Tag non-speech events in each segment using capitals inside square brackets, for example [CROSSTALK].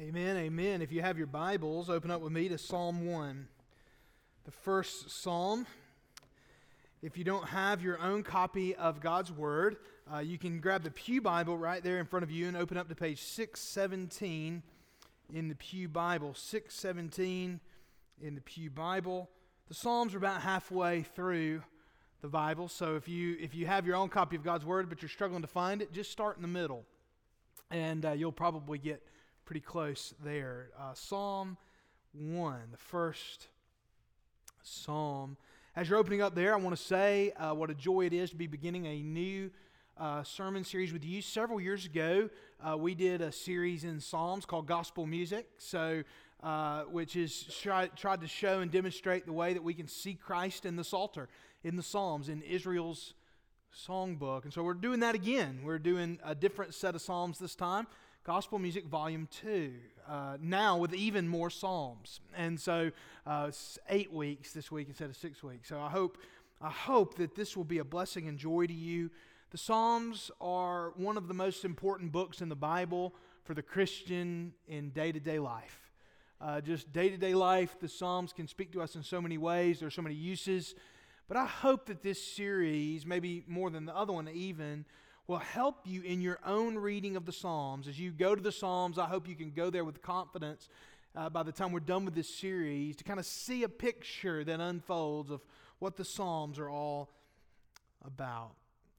Amen, amen. If you have your Bibles, open up with me to Psalm 1, the first psalm. If you don't have your own copy of God's Word, uh, you can grab the Pew Bible right there in front of you and open up to page 617 in the Pew Bible. 617 in the Pew Bible. The Psalms are about halfway through the Bible, so if you, if you have your own copy of God's Word but you're struggling to find it, just start in the middle, and uh, you'll probably get pretty close there. Uh, Psalm 1, the first psalm. As you're opening up there, I want to say uh, what a joy it is to be beginning a new uh, sermon series with you. Several years ago, uh, we did a series in Psalms called Gospel Music, so uh, which is try, tried to show and demonstrate the way that we can see Christ in the Psalter, in the Psalms, in Israel's songbook. And so we're doing that again. We're doing a different set of Psalms this time. Gospel Music Volume 2, uh, now with even more Psalms. And so uh, eight weeks this week instead of six weeks. So I hope, I hope that this will be a blessing and joy to you. The Psalms are one of the most important books in the Bible for the Christian in day to day life. Uh, just day to day life, the Psalms can speak to us in so many ways, there are so many uses. But I hope that this series, maybe more than the other one even, will help you in your own reading of the Psalms. As you go to the Psalms, I hope you can go there with confidence uh, by the time we're done with this series to kind of see a picture that unfolds of what the Psalms are all about.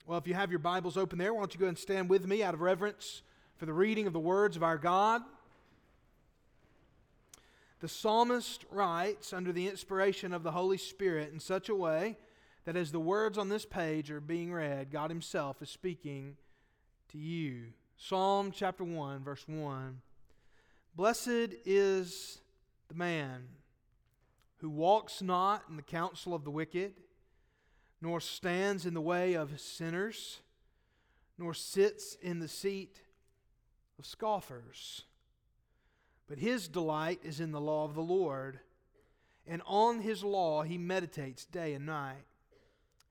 Well, if you have your Bibles open there, why don't you go and stand with me out of reverence for the reading of the words of our God? The psalmist writes under the inspiration of the Holy Spirit in such a way that as the words on this page are being read, God Himself is speaking to you. Psalm chapter 1, verse 1. Blessed is the man who walks not in the counsel of the wicked, nor stands in the way of sinners, nor sits in the seat of scoffers. But his delight is in the law of the Lord, and on his law he meditates day and night.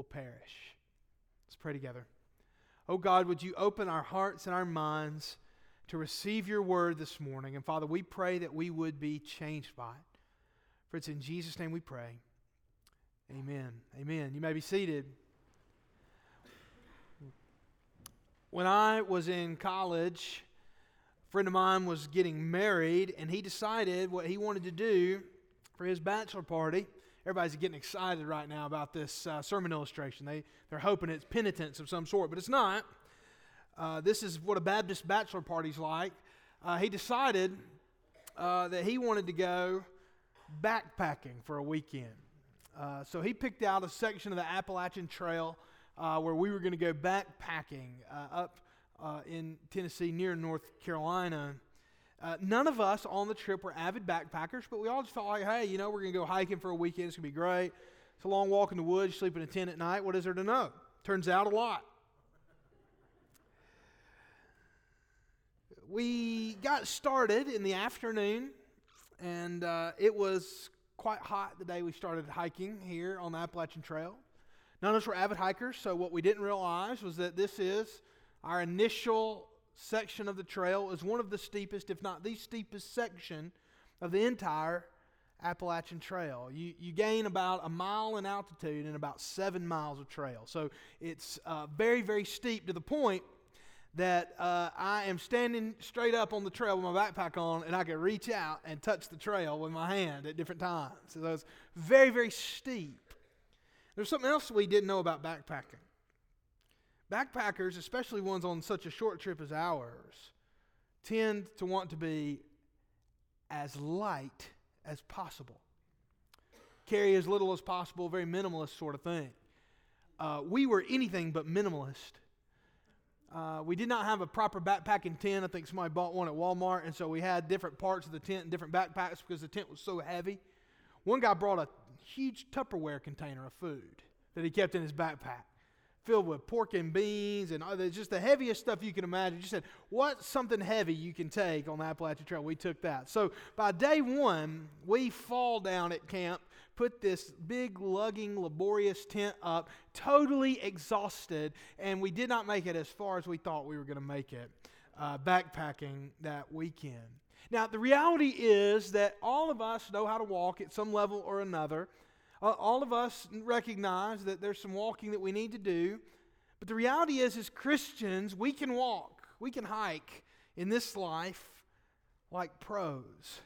will perish. Let's pray together. Oh God, would you open our hearts and our minds to receive your word this morning? And Father, we pray that we would be changed by it. For it's in Jesus' name we pray. Amen. Amen. You may be seated. When I was in college, a friend of mine was getting married, and he decided what he wanted to do for his bachelor party everybody's getting excited right now about this uh, sermon illustration. They, they're hoping it's penitence of some sort, but it's not. Uh, this is what a Baptist bachelor party's like. Uh, he decided uh, that he wanted to go backpacking for a weekend. Uh, so he picked out a section of the Appalachian Trail uh, where we were going to go backpacking up in Tennessee near North Carolina. Uh, none of us on the trip were avid backpackers, but we all just felt like, hey, you know, we're going to go hiking for a weekend. It's going to be great. It's a long walk in the woods, sleep in a tent at night. What is there to know? Turns out a lot. We got started in the afternoon, and uh, it was quite hot the day we started hiking here on the Appalachian Trail. None of us were avid hikers, so what we didn't realize was that this is our initial section of the trail is one of the steepest, if not the steepest section of the entire Appalachian Trail. You, you gain about a mile in altitude and about seven miles of trail. So it's uh, very, very steep to the point that uh, I am standing straight up on the trail with my backpack on and I can reach out and touch the trail with my hand at different times. So it's very, very steep. There's something else we didn't know about backpacking. Backpackers, especially ones on such a short trip as ours, tend to want to be as light as possible. Carry as little as possible, very minimalist sort of thing. Uh, we were anything but minimalist. Uh, we did not have a proper backpacking tent. I think somebody bought one at Walmart, and so we had different parts of the tent and different backpacks because the tent was so heavy. One guy brought a huge Tupperware container of food that he kept in his backpack, filled with pork and beans and other, just the heaviest stuff you can imagine. He said, What's something heavy you can take on the Appalachian Trail? We took that. So by day one, we fall down at camp put this big, lugging, laborious tent up, totally exhausted, and we did not make it as far as we thought we were going to make it uh, backpacking that weekend. Now, the reality is that all of us know how to walk at some level or another. Uh, all of us recognize that there's some walking that we need to do. But the reality is, as Christians, we can walk, we can hike in this life like pros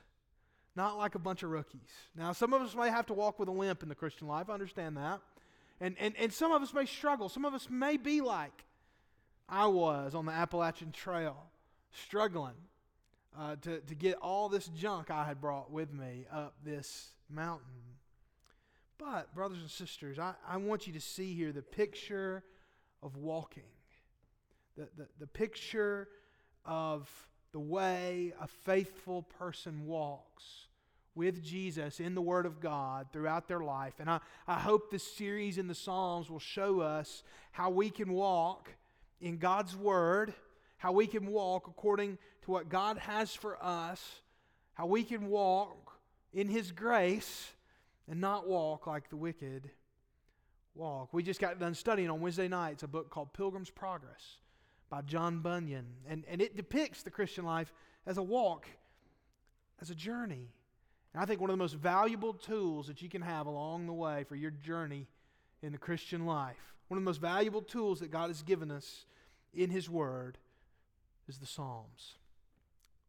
not like a bunch of rookies. Now, some of us may have to walk with a limp in the Christian life. I understand that. And, and, and some of us may struggle. Some of us may be like I was on the Appalachian Trail, struggling uh, to, to get all this junk I had brought with me up this mountain. But, brothers and sisters, I, I want you to see here the picture of walking, the, the, the picture of the way a faithful person walks with Jesus in the Word of God throughout their life. And I, I hope this series in the Psalms will show us how we can walk in God's Word, how we can walk according to what God has for us, how we can walk in His grace and not walk like the wicked walk. We just got done studying on Wednesday nights a book called Pilgrim's Progress by John Bunyan. And, and it depicts the Christian life as a walk, as a journey. And I think one of the most valuable tools that you can have along the way for your journey in the Christian life, one of the most valuable tools that God has given us in His Word, is the Psalms.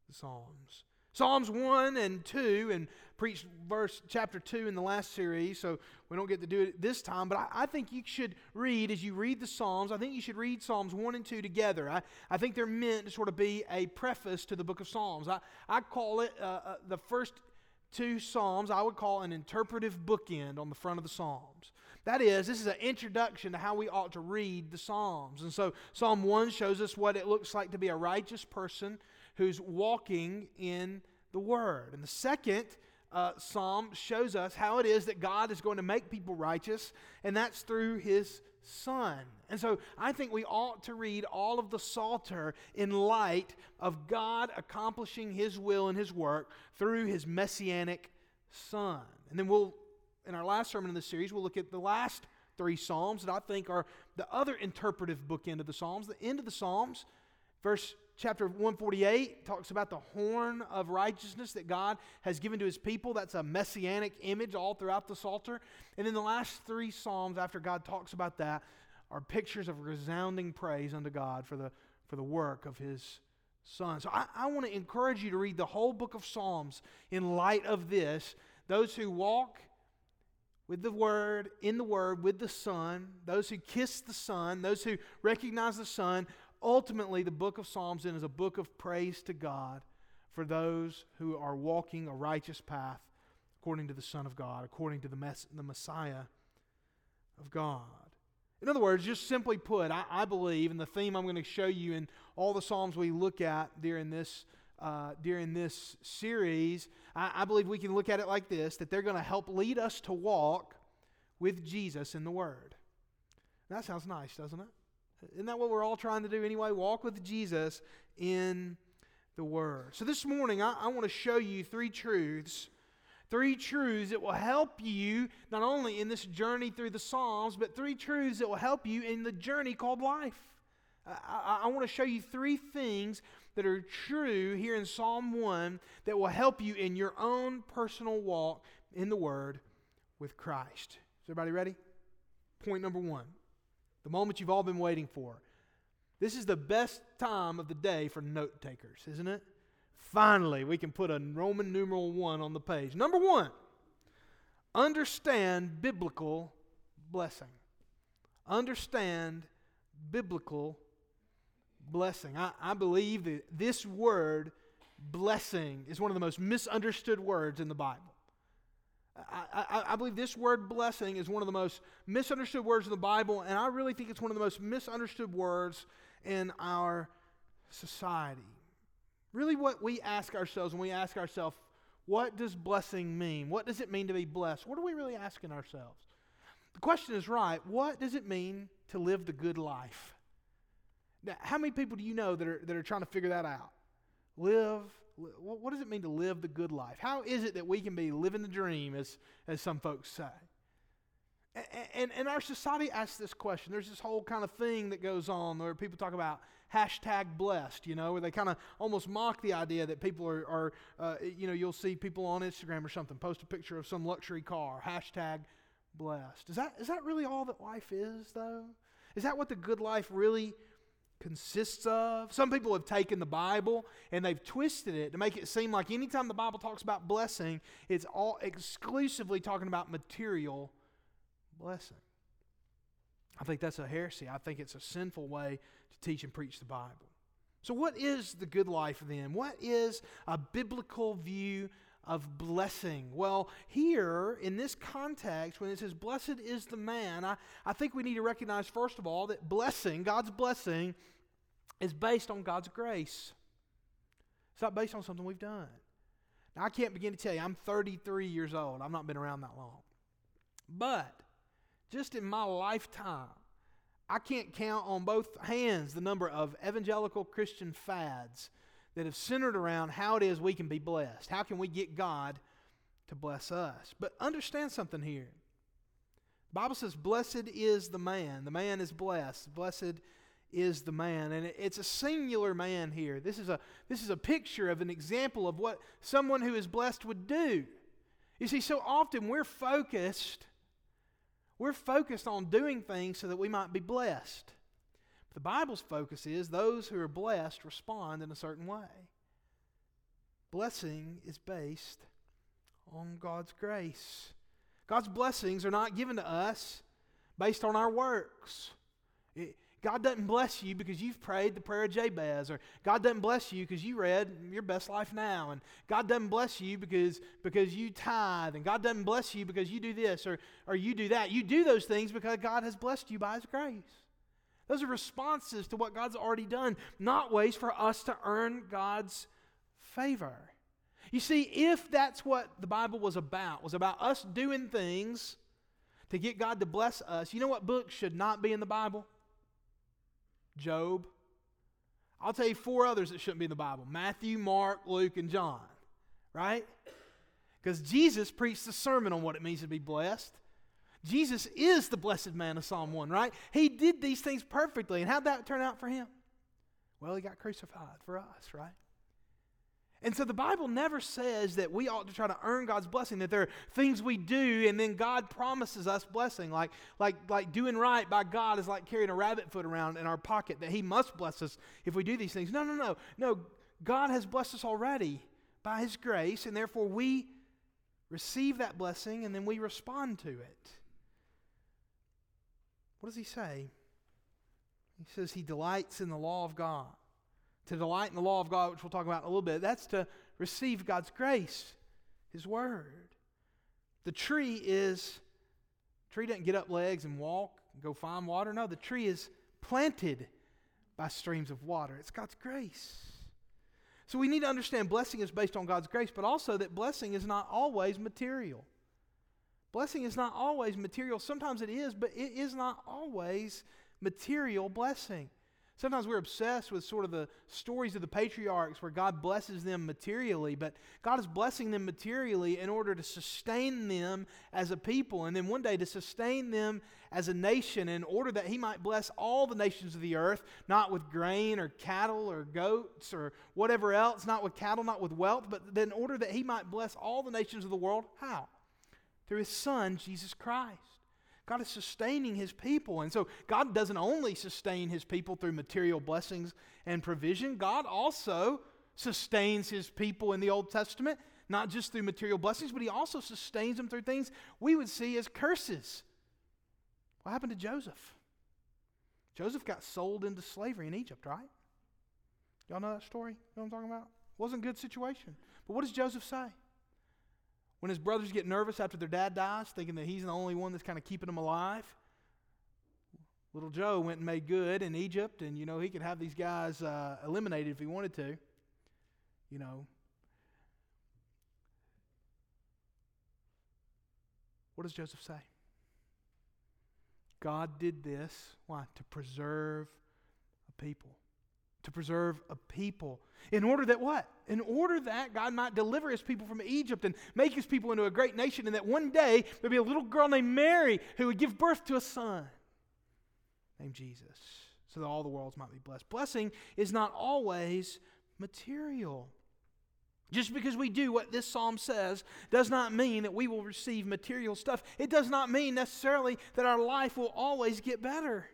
The Psalms. Psalms 1 and 2, and preached verse chapter 2 in the last series, so we don't get to do it this time. But I, I, think you should read, as you read the Psalms, I think you should read Psalms 1 and 2 together. I, I think they're meant to sort of be a preface to the book of Psalms. I, I call it uh, uh, the first two Psalms, I would call an interpretive bookend on the front of the Psalms. That is, this is an introduction to how we ought to read the Psalms. And so, Psalm 1 shows us what it looks like to be a righteous person who's walking in the Word. And the second uh, psalm shows us how it is that God is going to make people righteous, and that's through His Son. And so I think we ought to read all of the Psalter in light of God accomplishing His will and His work through His messianic Son. And then we'll, in our last sermon in this series, we'll look at the last three Psalms that I think are the other interpretive bookend of the Psalms. The end of the Psalms, verse chapter 148 talks about the horn of righteousness that God has given to his people. That's a messianic image all throughout the Psalter. And then the last three Psalms, after God talks about that, are pictures of resounding praise unto God for the, for the work of his Son. So I, I want to encourage you to read the whole book of Psalms in light of this. Those who walk with the Word, in the Word, with the Son, those who kiss the Son, those who recognize the Son, ultimately, the book of Psalms then is a book of praise to God for those who are walking a righteous path according to the Son of God, according to the, mess, the Messiah of God. In other words, just simply put, I, I, believe, and the theme I'm going to show you in all the Psalms we look at during this, uh, during this series, I, I believe we can look at it like this that they're going to help lead us to walk with Jesus in the Word. That sounds nice, doesn't it? Isn't that what we're all trying to do anyway? Walk with Jesus in the Word. So this morning, I, I want to show you three truths. Three truths that will help you not only in this journey through the Psalms, but three truths that will help you in the journey called life. I, I, I want to show you three things that are true here in Psalm 1 that will help you in your own personal walk in the Word with Christ. Is everybody ready? Point number one the moment you've all been waiting for. This is the best time of the day for note takers, isn't it? Finally, we can put a Roman numeral one on the page. Number one, understand biblical blessing. Understand biblical blessing. I, I believe that this word, blessing, is one of the most misunderstood words in the Bible. I, I, I, believe this word blessing is one of the most misunderstood words in the Bible, and I really think it's one of the most misunderstood words in our society. Really, what we ask ourselves when we ask ourselves, what does blessing mean? What does it mean to be blessed? What are we really asking ourselves? The question is right. What does it mean to live the good life? Now, how many people do you know that are, that are trying to figure that out? Live, what does it mean to live the good life? How is it that we can be living the dream, as, as some folks say? And, and, our society asks this question. There's this whole kind of thing that goes on where people talk about hashtag blessed, you know, where they kind of almost mock the idea that people are, are uh, you know, you'll see people on Instagram or something post a picture of some luxury car, hashtag blessed. Is that, is that really all that life is, though? Is that what the good life really consists of? Some people have taken the Bible and they've twisted it to make it seem like anytime the Bible talks about blessing, it's all exclusively talking about material blessing. I think that's a heresy. I think it's a sinful way to teach and preach the Bible. So, what is the good life then? What is a biblical view of blessing? Well, here in this context, when it says, Blessed is the man, I, I think we need to recognize, first of all, that blessing, God's blessing, is based on God's grace. It's not based on something we've done. Now, I can't begin to tell you, I'm 33 years old. I've not been around that long. But just in my lifetime, I can't count on both hands the number of evangelical Christian fads that have centered around how it is we can be blessed. How can we get God to bless us? But understand something here. The Bible says, Blessed is the man. The man is blessed. Blessed is the man. And it's a singular man here. This is a, this is a picture of an example of what someone who is blessed would do. You see, so often we're focused we're focused on doing things so that we might be blessed. The Bible's focus is those who are blessed respond in a certain way. Blessing is based on God's grace. God's blessings are not given to us based on our works. It, God doesn't bless you because you've prayed the prayer of Jabez, or God doesn't bless you because you read your best life now, and God doesn't bless you because, because you tithe, and God doesn't bless you because you do this or, or you do that. You do those things because God has blessed you by His grace. Those are responses to what God's already done, not ways for us to earn God's favor. You see, if that's what the Bible was about, was about us doing things to get God to bless us, you know what book should not be in the Bible? Job. I'll tell you four others that shouldn't be in the Bible Matthew, Mark, Luke, and John. Right? Because Jesus preached a sermon on what it means to be blessed. Jesus is the blessed man of Psalm 1, right? He did these things perfectly. And how'd that turn out for him? Well, he got crucified for us, right? And so the Bible never says that we ought to try to earn God's blessing, that there are things we do and then God promises us blessing. Like, like, like doing right by God is like carrying a rabbit foot around in our pocket, that He must bless us if we do these things. No, no, no. No, God has blessed us already by His grace, and therefore we receive that blessing and then we respond to it. What does He say? He says He delights in the law of God to delight in the law of God, which we'll talk about in a little bit, that's to receive God's grace, His Word. The tree is, tree doesn't get up legs and walk and go find water. No, the tree is planted by streams of water. It's God's grace. So we need to understand blessing is based on God's grace, but also that blessing is not always material. Blessing is not always material. Sometimes it is, but it is not always material blessing. Sometimes we're obsessed with sort of the stories of the patriarchs where God blesses them materially, but God is blessing them materially in order to sustain them as a people, and then one day to sustain them as a nation in order that He might bless all the nations of the earth, not with grain or cattle or goats or whatever else, not with cattle, not with wealth, but in order that He might bless all the nations of the world. How? Through His Son, Jesus Christ. God is sustaining his people. And so God doesn't only sustain his people through material blessings and provision, God also sustains his people in the Old Testament, not just through material blessings, but he also sustains them through things we would see as curses. What happened to Joseph? Joseph got sold into slavery in Egypt, right? Y'all know that story? You know what I'm talking about? Wasn't a good situation. But what does Joseph say? When his brothers get nervous after their dad dies, thinking that he's the only one that's kind of keeping them alive, Little Joe went and made good in Egypt, and you know he could have these guys uh, eliminated if he wanted to. You know. What does Joseph say? God did this, why? To preserve a people. To preserve a people. In order that what? In order that God might deliver his people from Egypt and make his people into a great nation, and that one day there'd be a little girl named Mary who would give birth to a son named Jesus, so that all the worlds might be blessed. Blessing is not always material. Just because we do what this psalm says does not mean that we will receive material stuff. It does not mean necessarily that our life will always get better.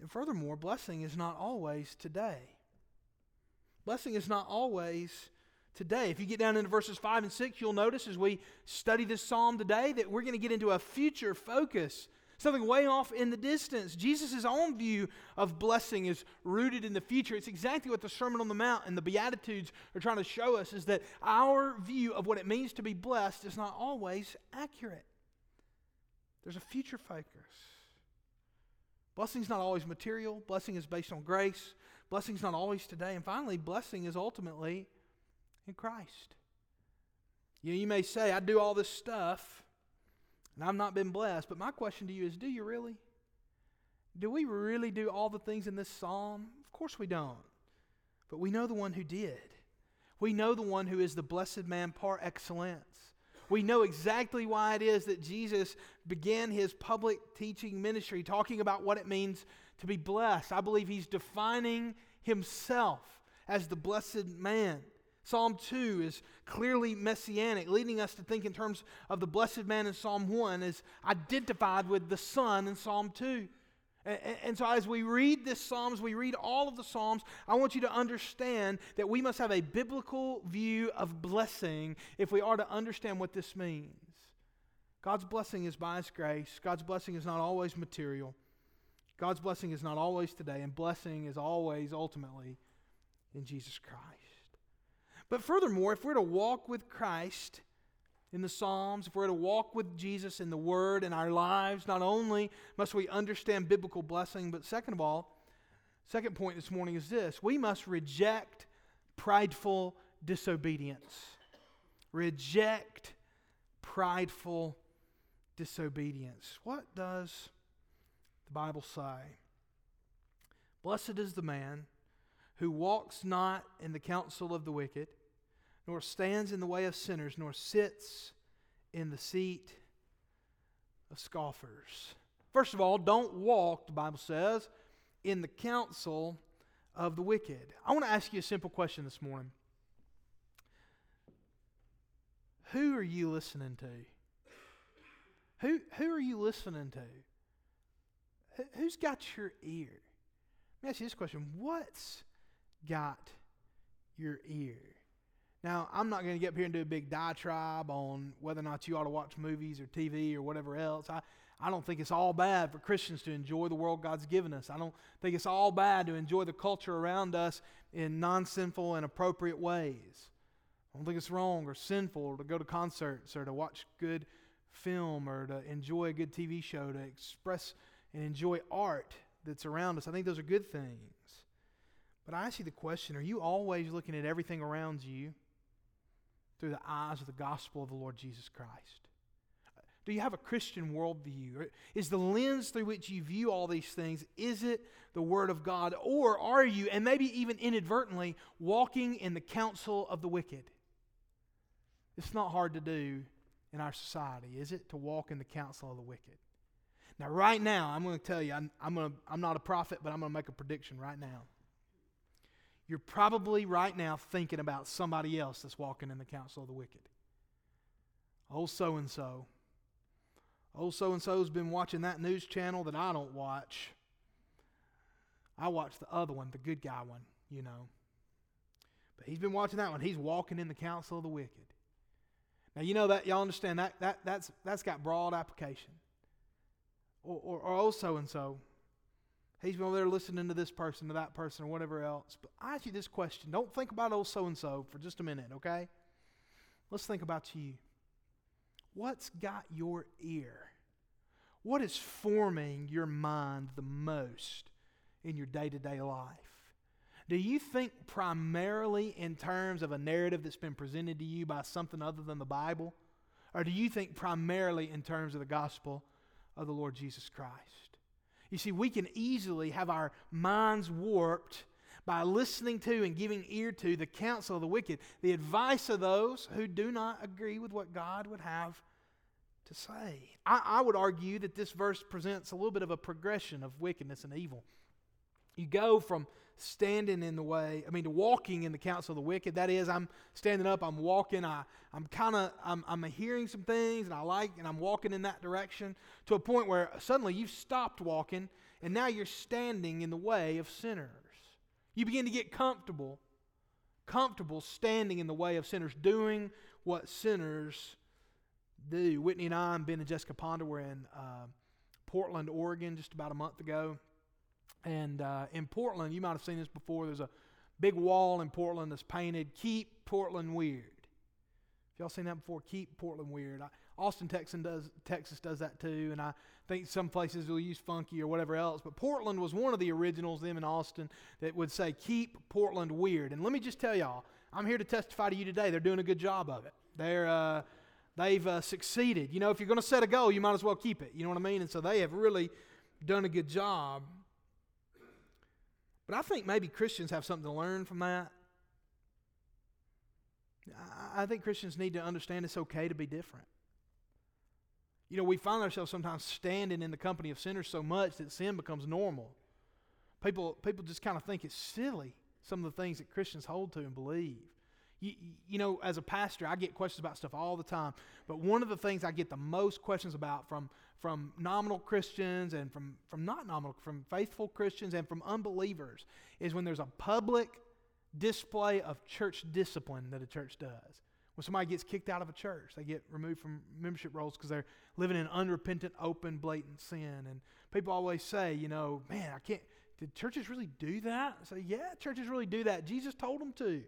And furthermore, blessing is not always today. Blessing is not always today. If you get down into verses 5 and 6, you'll notice as we study this psalm today that we're going to get into a future focus something way off in the distance. Jesus' own view of blessing is rooted in the future. It's exactly what the Sermon on the Mount and the Beatitudes are trying to show us is that our view of what it means to be blessed is not always accurate. There's a future focus. Blessing is not always material, blessing is based on grace. Blessing is not always today. And finally, blessing is ultimately in Christ. You, know, you may say, I do all this stuff and I've not been blessed. But my question to you is do you really? Do we really do all the things in this psalm? Of course we don't. But we know the one who did. We know the one who is the blessed man par excellence. We know exactly why it is that Jesus began his public teaching ministry talking about what it means to be blessed. I believe he's defining himself as the blessed man. Psalm 2 is clearly messianic, leading us to think in terms of the blessed man in Psalm 1 is identified with the Son in Psalm 2. And, and, so, as we read this Psalms, we read all of the Psalms, I want you to understand that we must have a biblical view of blessing if we are to understand what this means. God's blessing is by His grace, God's blessing is not always material. God's blessing is not always today, and blessing is always ultimately in Jesus Christ. But furthermore, if we're to walk with Christ in the Psalms, if we're to walk with Jesus in the Word in our lives, not only must we understand biblical blessing, but second of all, second point this morning is this we must reject prideful disobedience. Reject prideful disobedience. What does the Bible say? Blessed is the man who walks not in the counsel of the wicked, nor stands in the way of sinners, nor sits in the seat of scoffers. First of all, don't walk, the Bible says, in the counsel of the wicked. I want to ask you a simple question this morning. Who are you listening to? Who, who are you listening to? Who's got your ear? Let me ask you this question What's got your ear? Now, I'm not going to get up here and do a big diatribe on whether or not you ought to watch movies or TV or whatever else. I, I don't think it's all bad for Christians to enjoy the world God's given us. I don't think it's all bad to enjoy the culture around us in non sinful and appropriate ways. I don't think it's wrong or sinful to go to concerts or to watch good film or to enjoy a good TV show, to express and enjoy art that's around us. I think those are good things. But I ask you the question are you always looking at everything around you through the eyes of the gospel of the Lord Jesus Christ? Do you have a Christian worldview? Is the lens through which you view all these things, is it the Word of God? Or are you, and maybe even inadvertently, walking in the counsel of the wicked? It's not hard to do in our society, is it? To walk in the counsel of the wicked. Now, right now, I'm going to tell you, I'm, I'm, to, I'm not a prophet, but I'm going to make a prediction right now. You're probably right now thinking about somebody else that's walking in the counsel of the wicked. Oh, so and so. Oh, so and so's been watching that news channel that I don't watch. I watch the other one, the good guy one, you know. But he's been watching that one. He's walking in the counsel of the wicked. Now, you know that, y'all understand that, that that's, that's got broad application. Or, or, or oh, so and so. He's been over there listening to this person, to that person, or whatever else. But I ask you this question. Don't think about old so and so for just a minute, okay? Let's think about you. What's got your ear? What is forming your mind the most in your day to day life? Do you think primarily in terms of a narrative that's been presented to you by something other than the Bible? Or do you think primarily in terms of the gospel of the Lord Jesus Christ? You see, we can easily have our minds warped by listening to and giving ear to the counsel of the wicked, the advice of those who do not agree with what God would have to say. I, I, would argue that this verse presents a little bit of a progression of wickedness and evil. You go from standing in the way, I mean, to walking in the counsel of the wicked. That is, I'm standing up, I'm walking, I, I'm kind of, I'm, I'm hearing some things, and I like, and I'm walking in that direction to a point where suddenly you've stopped walking, and now you're standing in the way of sinners. You begin to get comfortable, comfortable standing in the way of sinners, doing what sinners do. Whitney and I, and Ben and Jessica Ponder, were in uh, Portland, Oregon, just about a month ago. And uh, in Portland, you might have seen this before. There's a big wall in Portland that's painted "Keep Portland Weird." Have y'all seen that before? Keep Portland Weird. I, Austin, Texas does, Texas does that too, and I think some places will use funky or whatever else. But Portland was one of the originals, them in Austin, that would say, keep Portland weird. And let me just tell y'all, I'm here to testify to you today. They're doing a good job of it. They're, uh, they've uh, succeeded. You know, if you're going to set a goal, you might as well keep it. You know what I mean? And so they have really done a good job. But I think maybe Christians have something to learn from that. I think Christians need to understand it's okay to be different. You know, we find ourselves sometimes standing in the company of sinners so much that sin becomes normal. People, people just kind of think it's silly, some of the things that Christians hold to and believe. You, you know, as a pastor, I get questions about stuff all the time. But one of the things I get the most questions about from, from nominal Christians and from, from not nominal, from faithful Christians and from unbelievers is when there's a public display of church discipline that a church does. When somebody gets kicked out of a church, they get removed from membership rolls because they're living in unrepentant, open, blatant sin. And people always say, you know, man, I can't. Did churches really do that? I say, yeah, churches really do that. Jesus told them to.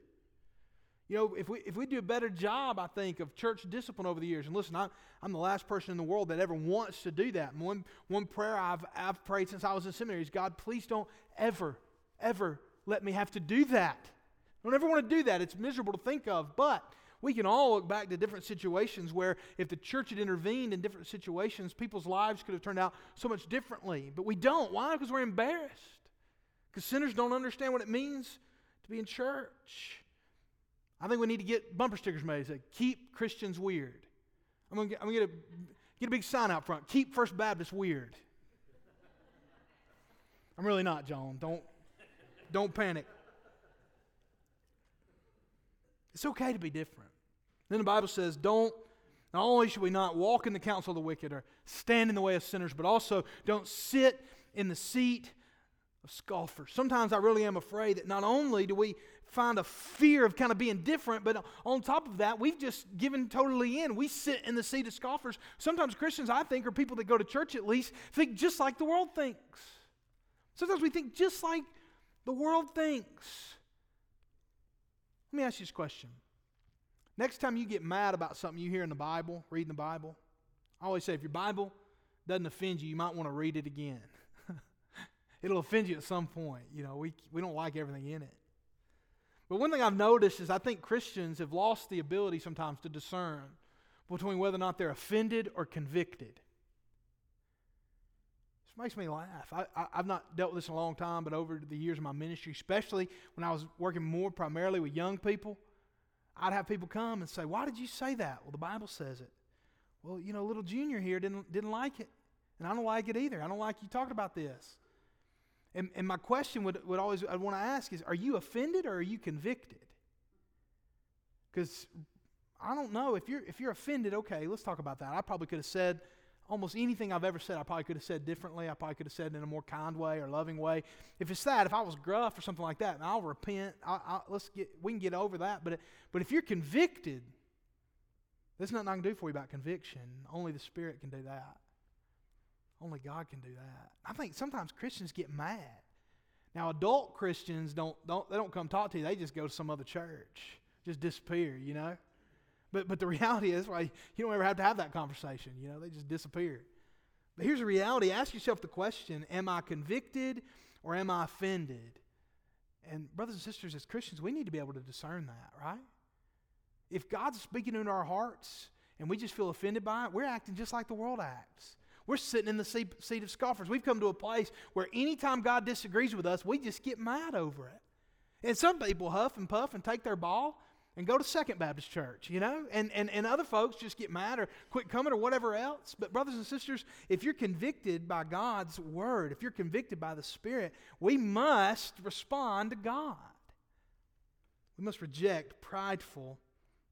You know, if we, if we do a better job, I think, of church discipline over the years, and listen, I'm, I'm the last person in the world that ever wants to do that. One, one prayer I've, I've prayed since I was in seminary is God, please don't ever, ever let me have to do that. I don't ever want to do that. It's miserable to think of. But we can all look back to different situations where if the church had intervened in different situations, people's lives could have turned out so much differently. But we don't. Why? Because we're embarrassed. Because sinners don't understand what it means to be in church. I think we need to get bumper stickers made that say, keep Christians weird. I'm going to get, a, get a big sign out front. Keep First Baptist weird. I'm really not, John. Don't, don't panic. It's okay to be different. Then the Bible says, don't, not only should we not walk in the counsel of the wicked or stand in the way of sinners, but also don't sit in the seat of scoffers. Sometimes I really am afraid that not only do we find a fear of kind of being different, but on top of that, we've just given totally in. We sit in the seat of scoffers. Sometimes Christians, I think, or people that go to church at least, think just like the world thinks. Sometimes we think just like the world thinks. Let me ask you this question. Next time you get mad about something you hear in the Bible, reading the Bible, I always say if your Bible doesn't offend you, you might want to read it again. [LAUGHS] It'll offend you at some point. You know, we, we don't like everything in it. But one thing I've noticed is I think Christians have lost the ability sometimes to discern between whether or not they're offended or convicted This makes me laugh. I, I, have not dealt with this in a long time, but over the years of my ministry, especially when I was working more primarily with young people, I'd have people come and say, Why did you say that? Well, the Bible says it. Well, you know, little junior here didn't, didn't like it. And I don't like it either. I don't like you talking about this. And, and my question would, would always, I'd want to ask is, are you offended or are you convicted? Because I don't know. If you're, if you're offended, okay, let's talk about that. I probably could have said almost anything I've ever said, I probably could have said differently. I probably could have said in a more kind way or loving way. If it's that, if I was gruff or something like that, and I'll repent. I, I, let's get, we can get over that. But, but if you're convicted, there's nothing I can do for you about conviction. Only the Spirit can do that. Only God can do that. I think sometimes Christians get mad. Now, adult Christians don't, don't they don't come talk to you. They just go to some other church, just disappear. You know. But, but the [LAUGHS] reality is, why you don't ever have to have that conversation. You know, they just disappear. But here's the reality ask yourself the question Am I convicted or am I offended? And, brothers and sisters, as Christians, we need to be able to discern that, right? If God's speaking into our hearts and we just feel offended by it, we're acting just like the world acts. We're sitting in the seat, of scoffers. We've come to a place where anytime God disagrees with us, we just get mad over it. And some people huff and puff and take their ball and go to Second Baptist Church, you know? And, and, and other folks just get mad or quit coming or whatever else. But, brothers and sisters, if you're convicted by God's Word, if you're convicted by the Spirit, we must respond to God. We must reject prideful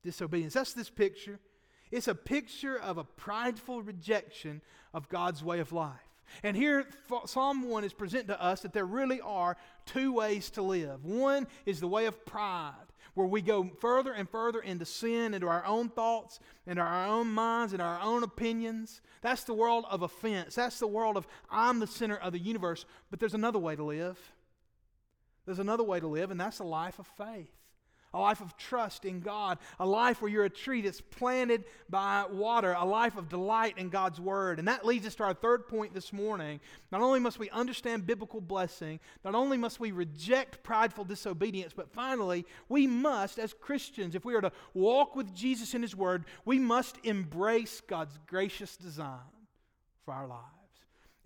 disobedience. That's this picture. It's a picture of a prideful rejection of God's way of life. And here, Psalm 1 is presenting to us that there really are two ways to live. One is the way of pride, where we go further and further into sin, into our own thoughts, into our own minds, into our own opinions. That's the world of offense. That's the world of I'm the center of the universe. But there's another way to live. There's another way to live, and that's a life of faith a life of trust in God, a life where you're a tree that's planted by water, a life of delight in God's Word. And that leads us to our third point this morning. Not only must we understand biblical blessing, not only must we reject prideful disobedience, but finally, we must, as Christians, if we are to walk with Jesus in His Word, we must embrace God's gracious design for our lives.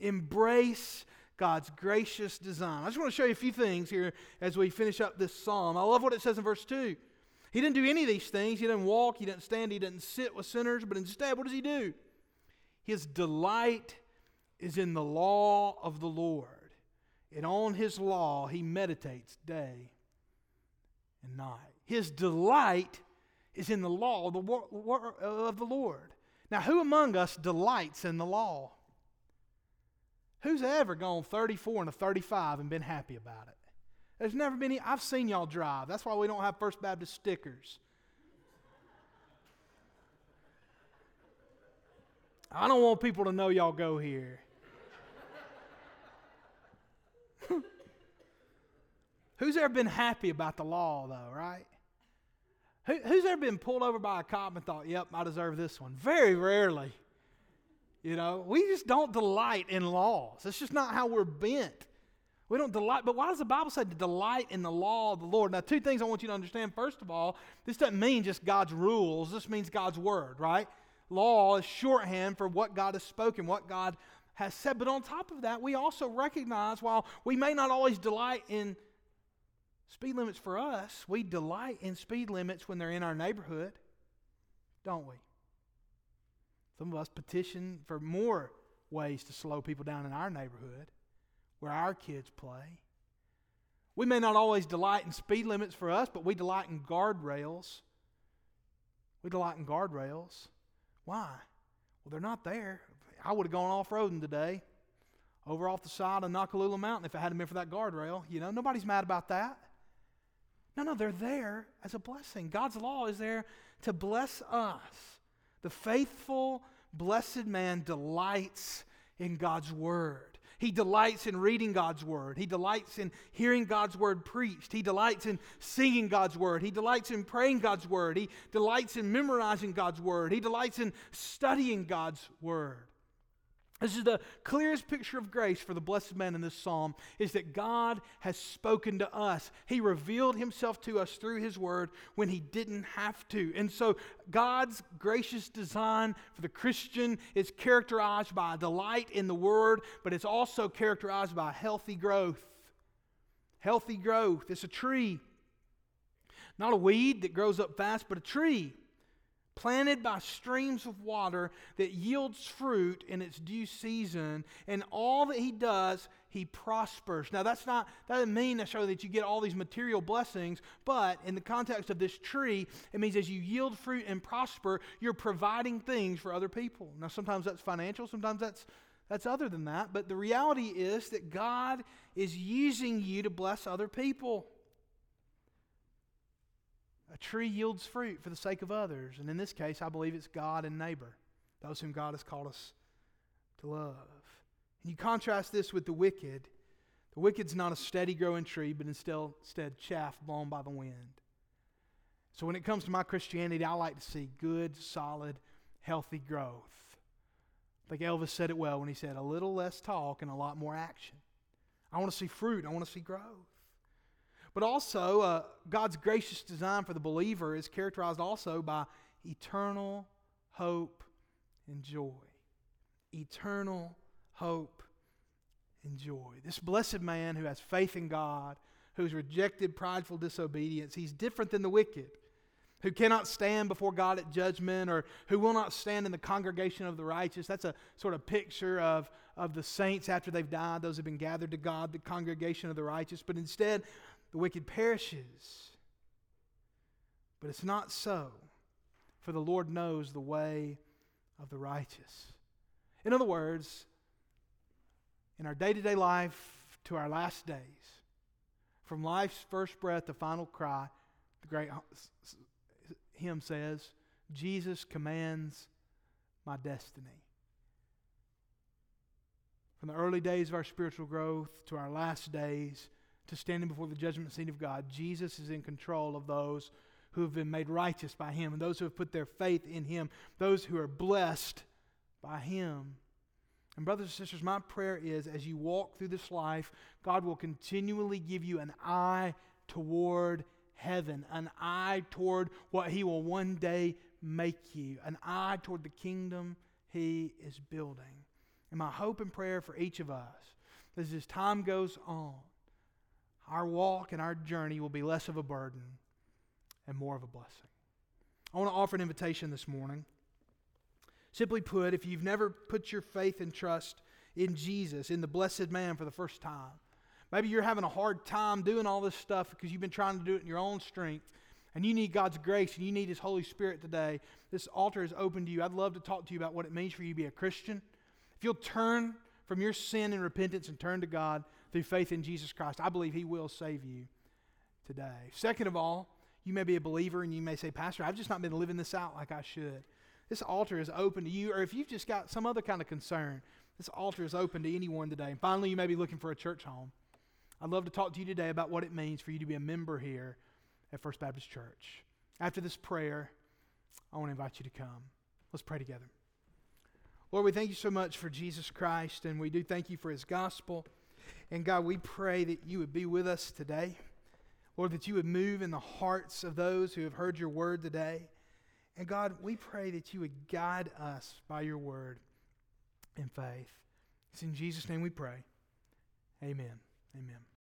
Embrace God's gracious design. I just want to show you a few things here as we finish up this psalm. I love what it says in verse 2. He didn't do any of these things. He didn't walk, he didn't stand, he didn't sit with sinners, but instead, what does he do? His delight is in the law of the Lord. And on his law he meditates day and night. His delight is in the law of the Lord. Now, who among us delights in the law? Who's ever gone 34 and a 35 and been happy about it? There's never been any, I've seen y'all drive. That's why we don't have First Baptist stickers. I don't want people to know y'all go here. [LAUGHS] Who's ever been happy about the law, though, right? Who, who's ever been pulled over by a cop and thought, yep, I deserve this one? Very rarely. You know, we just don't delight in laws. That's just not how we're bent. We don't delight, but why does the Bible say to delight in the law of the Lord? Now, two things I want you to understand. First of all, this doesn't mean just God's rules, this means God's word, right? Law is shorthand for what God has spoken, what God has said. But on top of that, we also recognize while we may not always delight in speed limits for us, we delight in speed limits when they're in our neighborhood, don't we? Some of us petition for more ways to slow people down in our neighborhood where our kids play. We may not always delight in speed limits for us, but we delight in guardrails. We delight in guardrails. Why? Well, they're not there. I would have gone off roading today over off the side of Nakalula Mountain if it hadn't been for that guardrail. You know, nobody's mad about that. No, no, they're there as a blessing. God's law is there to bless us. The faithful, blessed man delights in God's word. He delights in reading God's word. He delights in hearing God's word preached. He delights in singing God's word. He delights in praying God's word. He delights in memorizing God's word. He delights in studying God's word. This is the clearest picture of grace for the blessed man in this psalm is that God has spoken to us. He revealed himself to us through his word when he didn't have to. And so God's gracious design for the Christian is characterized by a delight in the word, but it's also characterized by healthy growth. Healthy growth. It's a tree. Not a weed that grows up fast, but a tree planted by streams of water that yields fruit in its due season. And all that he does, he prospers. Now, that's not, that doesn't mean necessarily that you get all these material blessings, but in the context of this tree, it means as you yield fruit and prosper, you're providing things for other people. Now, sometimes that's financial, sometimes that's that's other than that, but the reality is that God is using you to bless other people. A tree yields fruit for the sake of others. And in this case, I believe it's God and neighbor, those whom God has called us to love. And you contrast this with the wicked. The wicked's not a steady growing tree, but instead, instead chaff blown by the wind. So when it comes to my Christianity, I like to see good, solid, healthy growth. I think Elvis said it well when he said, a little less talk and a lot more action. I want to see fruit, I want to see growth. But also, uh, God's gracious design for the believer is characterized also by eternal hope and joy. Eternal hope and joy. This blessed man who has faith in God, who's rejected prideful disobedience, he's different than the wicked, who cannot stand before God at judgment or who will not stand in the congregation of the righteous. That's a sort of picture of, of the saints after they've died, those have been gathered to God, the congregation of the righteous. But instead, the wicked perishes. But it's not so, for the Lord knows the way of the righteous. In other words, in our day to day life to our last days, from life's first breath to final cry, the great hymn says, Jesus commands my destiny. From the early days of our spiritual growth to our last days, to standing before the judgment seat of God, Jesus is in control of those who have been made righteous by Him and those who have put their faith in Him, those who are blessed by Him. And, brothers and sisters, my prayer is as you walk through this life, God will continually give you an eye toward heaven, an eye toward what He will one day make you, an eye toward the kingdom He is building. And my hope and prayer for each of us as this time goes on, our walk and our journey will be less of a burden and more of a blessing. I want to offer an invitation this morning. Simply put, if you've never put your faith and trust in Jesus, in the blessed man for the first time, maybe you're having a hard time doing all this stuff because you've been trying to do it in your own strength, and you need God's grace and you need His Holy Spirit today, this altar is open to you. I'd love to talk to you about what it means for you to be a Christian. If you'll turn from your sin and repentance and turn to God, through faith in Jesus Christ. I believe He will save you today. Second of all, you may be a believer and you may say, Pastor, I've just not been living this out like I should. This altar is open to you, or if you've just got some other kind of concern, this altar is open to anyone today. And finally, you may be looking for a church home. I'd love to talk to you today about what it means for you to be a member here at First Baptist Church. After this prayer, I want to invite you to come. Let's pray together. Lord, we thank you so much for Jesus Christ, and we do thank you for his gospel. And God, we pray that you would be with us today. Lord, that you would move in the hearts of those who have heard your word today. And God, we pray that you would guide us by your word in faith. It's in Jesus' name we pray. Amen. Amen.